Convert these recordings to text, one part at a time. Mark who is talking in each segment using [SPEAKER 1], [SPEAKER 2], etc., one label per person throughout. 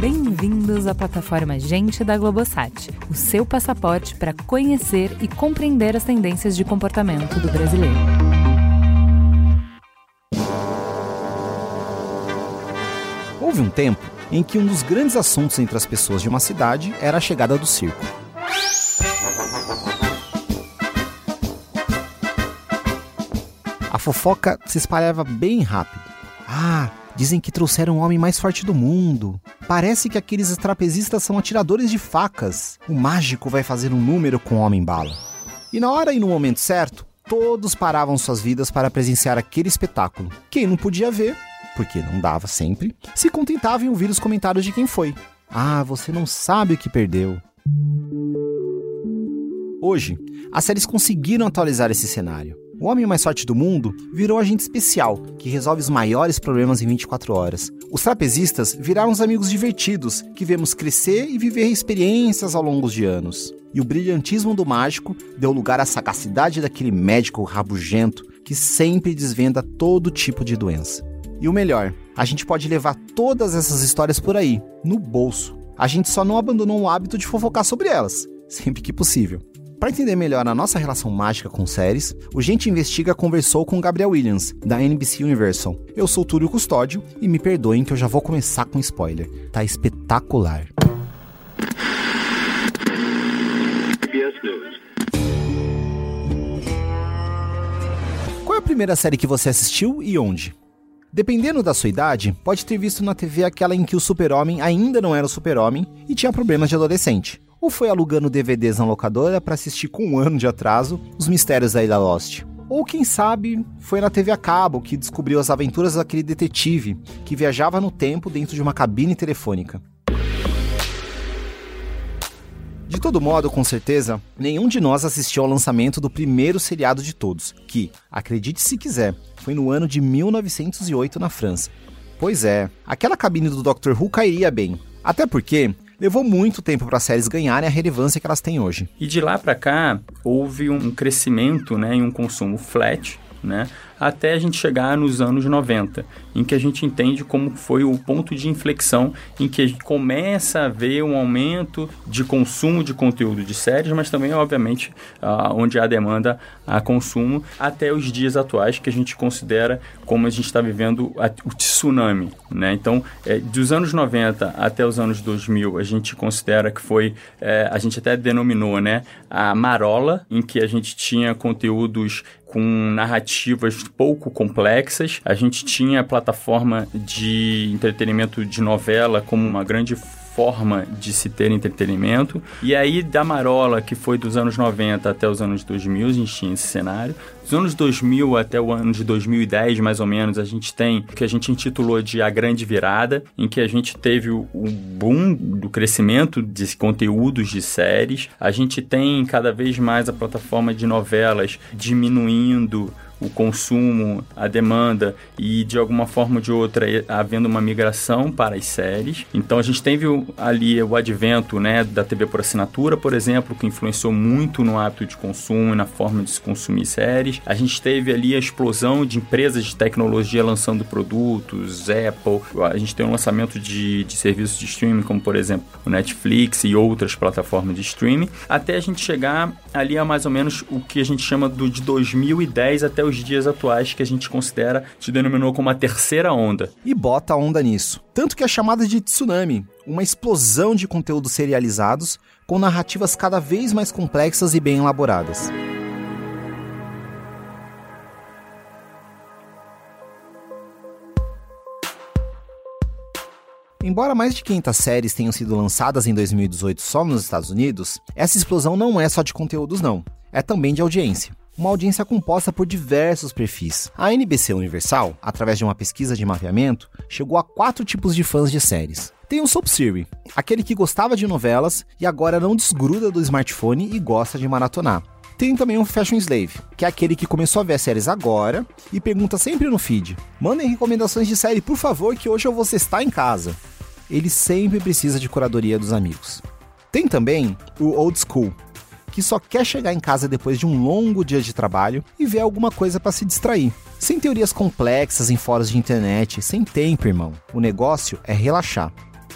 [SPEAKER 1] Bem-vindos à plataforma Gente da Globosat, o seu passaporte para conhecer e compreender as tendências de comportamento do brasileiro.
[SPEAKER 2] Houve um tempo em que um dos grandes assuntos entre as pessoas de uma cidade era a chegada do circo. A fofoca se espalhava bem rápido. Ah, dizem que trouxeram o homem mais forte do mundo. Parece que aqueles trapezistas são atiradores de facas. O mágico vai fazer um número com o homem-bala. E na hora e no momento certo, todos paravam suas vidas para presenciar aquele espetáculo. Quem não podia ver, porque não dava sempre, se contentava em ouvir os comentários de quem foi. Ah, você não sabe o que perdeu. Hoje, as séries conseguiram atualizar esse cenário. O homem mais forte do mundo virou agente especial que resolve os maiores problemas em 24 horas. Os trapezistas viraram os amigos divertidos que vemos crescer e viver experiências ao longo de anos. E o brilhantismo do mágico deu lugar à sagacidade daquele médico rabugento que sempre desvenda todo tipo de doença. E o melhor, a gente pode levar todas essas histórias por aí, no bolso. A gente só não abandonou o hábito de fofocar sobre elas, sempre que possível. Para entender melhor a nossa relação mágica com séries, o Gente Investiga conversou com Gabriel Williams, da NBC Universal. Eu sou Túlio Custódio e me perdoem que eu já vou começar com spoiler. Tá espetacular. Qual é a primeira série que você assistiu e onde? Dependendo da sua idade, pode ter visto na TV aquela em que o super-homem ainda não era o super-homem e tinha problemas de adolescente ou foi alugando DVDs na locadora para assistir com um ano de atraso Os Mistérios da Ilha Lost. Ou quem sabe foi na TV a cabo que descobriu as aventuras daquele detetive que viajava no tempo dentro de uma cabine telefônica. De todo modo, com certeza, nenhum de nós assistiu ao lançamento do primeiro seriado de todos, que, acredite se quiser, foi no ano de 1908 na França. Pois é, aquela cabine do Dr. Who cairia bem. Até porque levou muito tempo para as séries ganharem a relevância que elas têm hoje.
[SPEAKER 3] E de lá para cá, houve um crescimento né, em um consumo flat, né, até a gente chegar nos anos 90, em que a gente entende como foi o ponto de inflexão em que a gente começa a ver um aumento de consumo de conteúdo de séries, mas também, obviamente, uh, onde há demanda a consumo, até os dias atuais que a gente considera como a gente está vivendo o tsunami. Né? Então, é, dos anos 90 até os anos 2000, a gente considera que foi, é, a gente até denominou né, a marola, em que a gente tinha conteúdos com narrativas pouco complexas. A gente tinha a plataforma de entretenimento de novela como uma grande forma de se ter entretenimento. E aí, da Marola, que foi dos anos 90 até os anos 2000, a gente tinha esse cenário. Dos anos 2000 até o ano de 2010, mais ou menos, a gente tem o que a gente intitulou de A Grande Virada, em que a gente teve o, boom do crescimento de conteúdos de séries. A gente tem cada vez mais a plataforma de novelas diminuindo o consumo, a demanda e de alguma forma ou de outra havendo uma migração para as séries. Então a gente teve ali o advento né, da TV por assinatura, por exemplo, que influenciou muito no hábito de consumo e na forma de se consumir séries. A gente teve ali a explosão de empresas de tecnologia lançando produtos, Apple. A gente tem um lançamento de, de serviços de streaming, como por exemplo o Netflix e outras plataformas de streaming, até a gente chegar ali a mais ou menos o que a gente chama do de 2010 até os os dias atuais que a gente considera, te denominou como a terceira onda.
[SPEAKER 2] E bota a onda nisso. Tanto que é chamada de tsunami, uma explosão de conteúdos serializados com narrativas cada vez mais complexas e bem elaboradas. Embora mais de 500 séries tenham sido lançadas em 2018 só nos Estados Unidos, essa explosão não é só de conteúdos não, é também de audiência uma audiência composta por diversos perfis. A NBC Universal, através de uma pesquisa de mapeamento, chegou a quatro tipos de fãs de séries. Tem o Soap Siri, aquele que gostava de novelas e agora não desgruda do smartphone e gosta de maratonar. Tem também o Fashion Slave, que é aquele que começou a ver séries agora e pergunta sempre no feed: mandem recomendações de série, por favor, que hoje eu vou estar em casa. Ele sempre precisa de curadoria dos amigos. Tem também o Old School, que só quer chegar em casa depois de um longo dia de trabalho e ver alguma coisa para se distrair. Sem teorias complexas em fóruns de internet, sem tempo, irmão. O negócio é relaxar.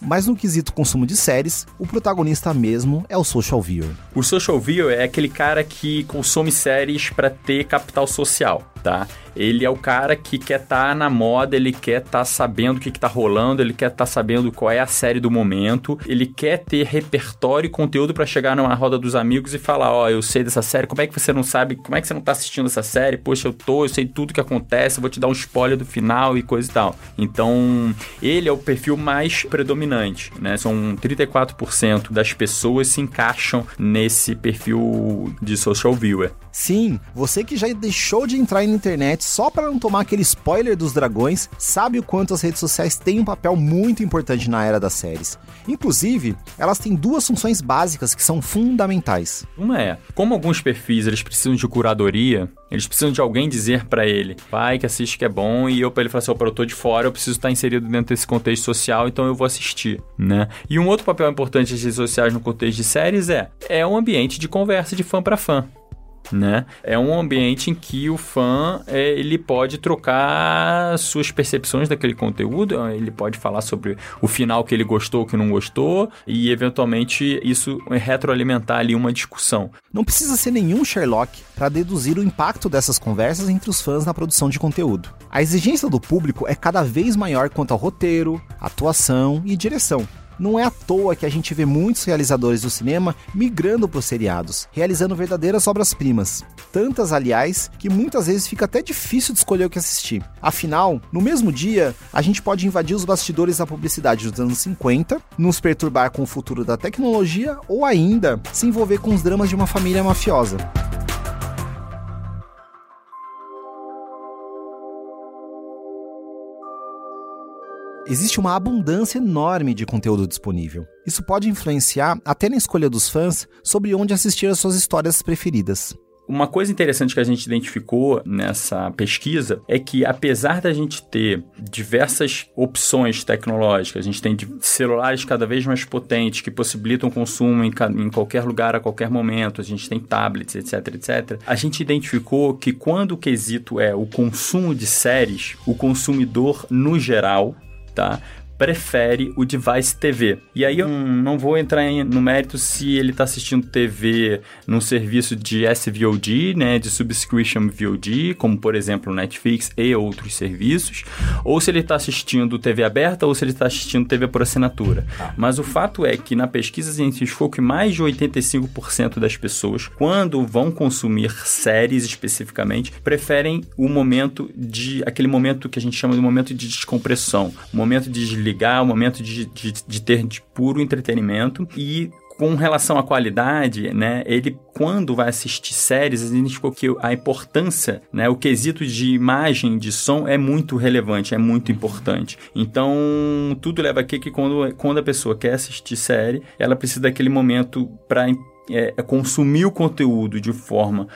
[SPEAKER 2] Mas no quesito consumo de séries, o protagonista mesmo é o social viewer.
[SPEAKER 3] O social viewer é aquele cara que consome séries para ter capital social, tá? Ele é o cara que quer estar tá na moda, ele quer estar tá sabendo o que, está rolando, ele quer estar tá sabendo qual é a série do momento, ele quer ter repertório e conteúdo para chegar numa roda dos amigos e falar: Ó, oh, eu sei dessa série, como é que você não sabe, como é que você não está assistindo essa série? Poxa, eu tô, eu sei tudo que acontece, vou te dar um spoiler do final e coisa e tal. Então, ele é o perfil mais predominante, né? São 34% das pessoas se encaixam nesse perfil de social viewer.
[SPEAKER 2] Sim, você que já deixou de entrar na internet só para não tomar aquele spoiler dos dragões, sabe o quanto as redes sociais têm um papel muito importante na era das séries. Inclusive, elas têm duas funções básicas que são fundamentais.
[SPEAKER 3] Uma é, como alguns perfis eles precisam de curadoria, eles precisam de alguém dizer para ele, vai que assiste que é bom, e eu para ele falar assim, eu tô de fora, eu preciso estar inserido dentro desse contexto social, então eu vou assistir, né? E um outro papel importante das redes sociais no contexto de séries é, é um ambiente de conversa de fã para fã né? É um ambiente em que o fã é, ele pode trocar suas percepções daquele conteúdo, ele pode falar sobre o final que ele gostou, que não gostou e eventualmente isso retroalimentar ali uma discussão.
[SPEAKER 2] Não precisa ser nenhum Sherlock para deduzir o impacto dessas conversas entre os fãs na produção de conteúdo. A exigência do público é cada vez maior quanto ao roteiro, atuação e direção. Não é à toa que a gente vê muitos realizadores do cinema migrando para os seriados, realizando verdadeiras obras-primas. Tantas, aliás, que muitas vezes fica até difícil de escolher o que assistir. Afinal, no mesmo dia, a gente pode invadir os bastidores da publicidade dos anos 50, nos perturbar com o futuro da tecnologia ou ainda se envolver com os dramas de uma família mafiosa. Existe uma abundância enorme de conteúdo disponível. Isso pode influenciar até na escolha dos fãs sobre onde assistir as suas histórias preferidas.
[SPEAKER 3] Uma coisa interessante que a gente identificou nessa pesquisa é que, apesar da gente ter diversas opções tecnológicas, a gente tem celulares cada vez mais potentes que possibilitam consumo em, em qualquer lugar, a qualquer momento, a gente tem tablets, etc, etc. A gente identificou que, quando o quesito é o consumo de séries, o consumidor, no geral, tá? Prefere o device TV. E aí eu não vou entrar no mérito se ele está assistindo TV num serviço de SVOD, né, de subscription VOD, como por exemplo Netflix e outros serviços, ou se ele está assistindo TV aberta ou se ele está assistindo TV por assinatura. Ah. Mas o fato é que na pesquisa científica que mais de 85% das pessoas, quando vão consumir séries especificamente, preferem o momento de aquele momento que a gente chama de momento de descompressão, momento de desligar, o momento de, de, de ter de puro entretenimento e com relação à qualidade, né, ele quando vai assistir séries, a gente ficou que a importância, né, o quesito de imagem, de som é muito relevante, é muito importante. Então, tudo leva aqui que quando, quando a pessoa quer assistir série, ela precisa daquele momento para é, consumir o conteúdo de forma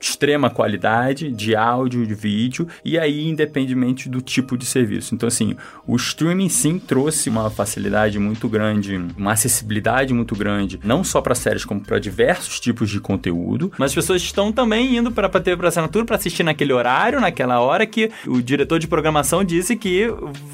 [SPEAKER 3] extrema qualidade de áudio, de vídeo, e aí independentemente do tipo de serviço. Então, assim, o streaming sim trouxe uma facilidade muito grande, uma acessibilidade muito grande, não só para séries, como para diversos tipos de conteúdo, mas as pessoas estão também indo para ter para assinatura para assistir naquele horário, naquela hora que o diretor de programação disse que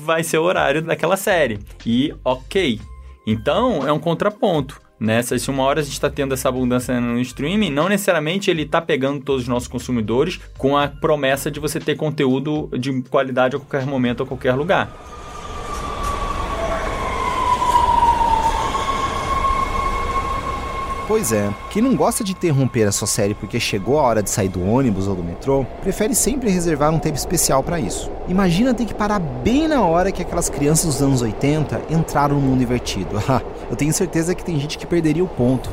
[SPEAKER 3] vai ser o horário daquela série. E ok. Então, é um contraponto. Né? Se uma hora a gente está tendo essa abundância no streaming, não necessariamente ele está pegando todos os nossos consumidores com a promessa de você ter conteúdo de qualidade a qualquer momento, a qualquer lugar.
[SPEAKER 2] Pois é, quem não gosta de interromper a sua série porque chegou a hora de sair do ônibus ou do metrô, prefere sempre reservar um tempo especial para isso. Imagina ter que parar bem na hora que aquelas crianças dos anos 80 entraram no mundo invertido. Eu tenho certeza que tem gente que perderia o ponto.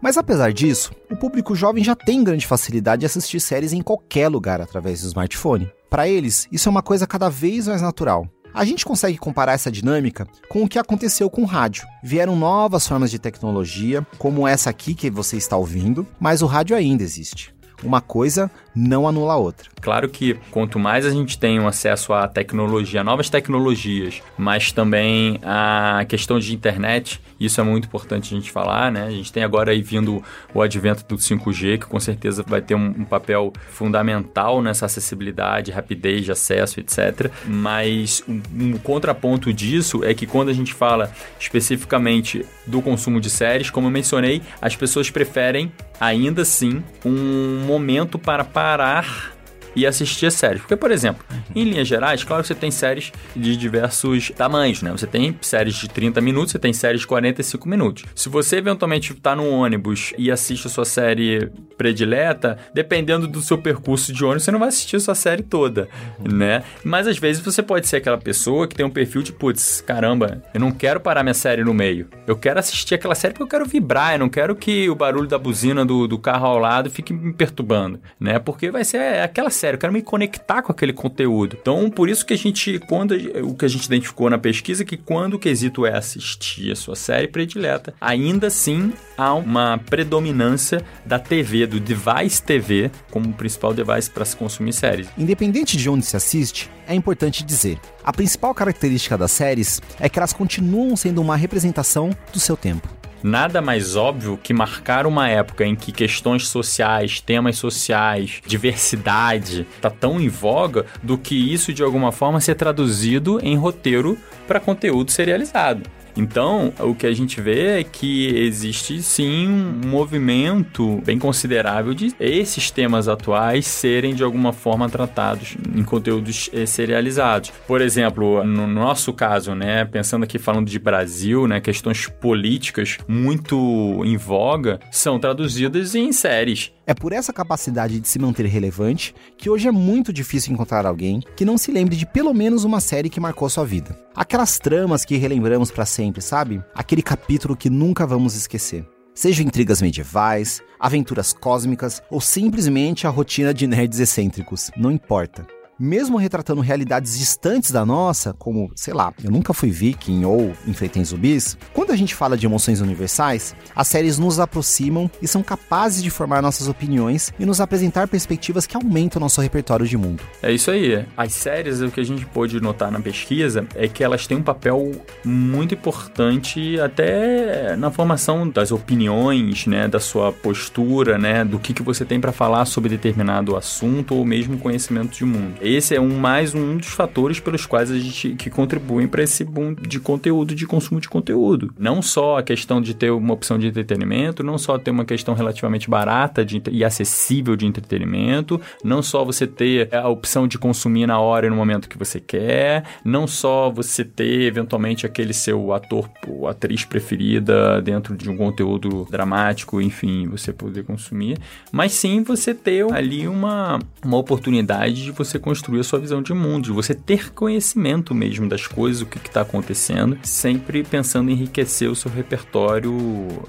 [SPEAKER 2] Mas apesar disso, o público jovem já tem grande facilidade de assistir séries em qualquer lugar através do smartphone. Para eles, isso é uma coisa cada vez mais natural. A gente consegue comparar essa dinâmica com o que aconteceu com o rádio. Vieram novas formas de tecnologia, como essa aqui que você está ouvindo, mas o rádio ainda existe. Uma coisa não anula a outra.
[SPEAKER 3] Claro que quanto mais a gente tem um acesso à tecnologia, novas tecnologias, mas também a questão de internet, isso é muito importante a gente falar, né? A gente tem agora aí vindo o advento do 5G, que com certeza vai ter um, um papel fundamental nessa acessibilidade, rapidez de acesso, etc. Mas um, um contraponto disso é que quando a gente fala especificamente do consumo de séries, como eu mencionei, as pessoas preferem ainda assim um momento para parar e assistir séries. Porque, por exemplo, em linhas gerais, claro que você tem séries de diversos tamanhos, né? Você tem séries de 30 minutos, você tem séries de 45 minutos. Se você eventualmente está no ônibus e assiste a sua série predileta, dependendo do seu percurso de ônibus, você não vai assistir a sua série toda, né? Mas às vezes você pode ser aquela pessoa que tem um perfil de, putz, caramba, eu não quero parar minha série no meio. Eu quero assistir aquela série porque eu quero vibrar, eu não quero que o barulho da buzina do, do carro ao lado fique me perturbando, né? Porque vai ser aquela série, eu quero me conectar com aquele conteúdo. Então, por isso que a gente, quando o que a gente identificou na pesquisa, é que quando o quesito é assistir a sua série predileta, ainda assim há uma predominância da TV, do device TV, como principal device para se consumir séries.
[SPEAKER 2] Independente de onde se assiste, é importante dizer: a principal característica das séries é que elas continuam sendo uma representação do seu tempo
[SPEAKER 3] nada mais óbvio que marcar uma época em que questões sociais, temas sociais, diversidade está tão em voga do que isso de alguma forma ser traduzido em roteiro para conteúdo serializado. Então, o que a gente vê é que existe sim um movimento bem considerável de esses temas atuais serem de alguma forma tratados em conteúdos eh, serializados. Por exemplo, no nosso caso, né, pensando aqui falando de Brasil, né, questões políticas muito em voga são traduzidas em séries.
[SPEAKER 2] É por essa capacidade de se manter relevante que hoje é muito difícil encontrar alguém que não se lembre de pelo menos uma série que marcou sua vida. Aquelas tramas que relembramos para sempre, sabe? Aquele capítulo que nunca vamos esquecer. Sejam intrigas medievais, aventuras cósmicas ou simplesmente a rotina de nerds excêntricos, não importa mesmo retratando realidades distantes da nossa, como, sei lá, eu nunca fui viking ou enfrentei zumbis, quando a gente fala de emoções universais, as séries nos aproximam e são capazes de formar nossas opiniões e nos apresentar perspectivas que aumentam nosso repertório de mundo.
[SPEAKER 3] É isso aí. As séries, o que a gente pôde notar na pesquisa é que elas têm um papel muito importante até na formação das opiniões, né, da sua postura, né, do que, que você tem para falar sobre determinado assunto ou mesmo conhecimento de mundo esse é um mais um dos fatores pelos quais a gente que contribuem para esse boom de conteúdo, de consumo de conteúdo. Não só a questão de ter uma opção de entretenimento, não só ter uma questão relativamente barata de, e acessível de entretenimento, não só você ter a opção de consumir na hora e no momento que você quer, não só você ter eventualmente aquele seu ator ou atriz preferida dentro de um conteúdo dramático, enfim, você poder consumir, mas sim você ter ali uma, uma oportunidade de você construir construir a sua visão de mundo, de você ter conhecimento mesmo das coisas, o que está acontecendo, sempre pensando em enriquecer o seu repertório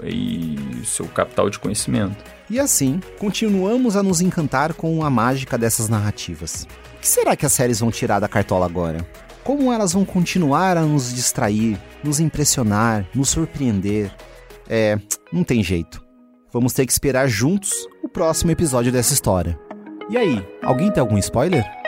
[SPEAKER 3] e seu capital de conhecimento.
[SPEAKER 2] E assim, continuamos a nos encantar com a mágica dessas narrativas. O que será que as séries vão tirar da cartola agora? Como elas vão continuar a nos distrair, nos impressionar, nos surpreender? É, não tem jeito. Vamos ter que esperar juntos o próximo episódio dessa história. E aí, alguém tem algum spoiler?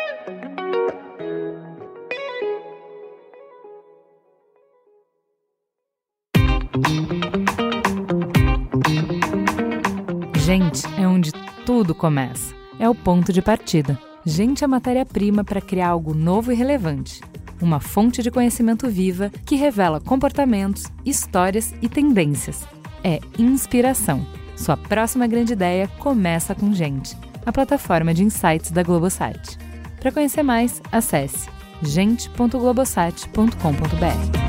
[SPEAKER 1] Começa. É o ponto de partida. Gente é matéria-prima para criar algo novo e relevante. Uma fonte de conhecimento viva que revela comportamentos, histórias e tendências. É inspiração. Sua próxima grande ideia começa com Gente, a plataforma de insights da Globosat. Para conhecer mais, acesse gente.globosat.com.br.